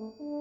Mm-hmm.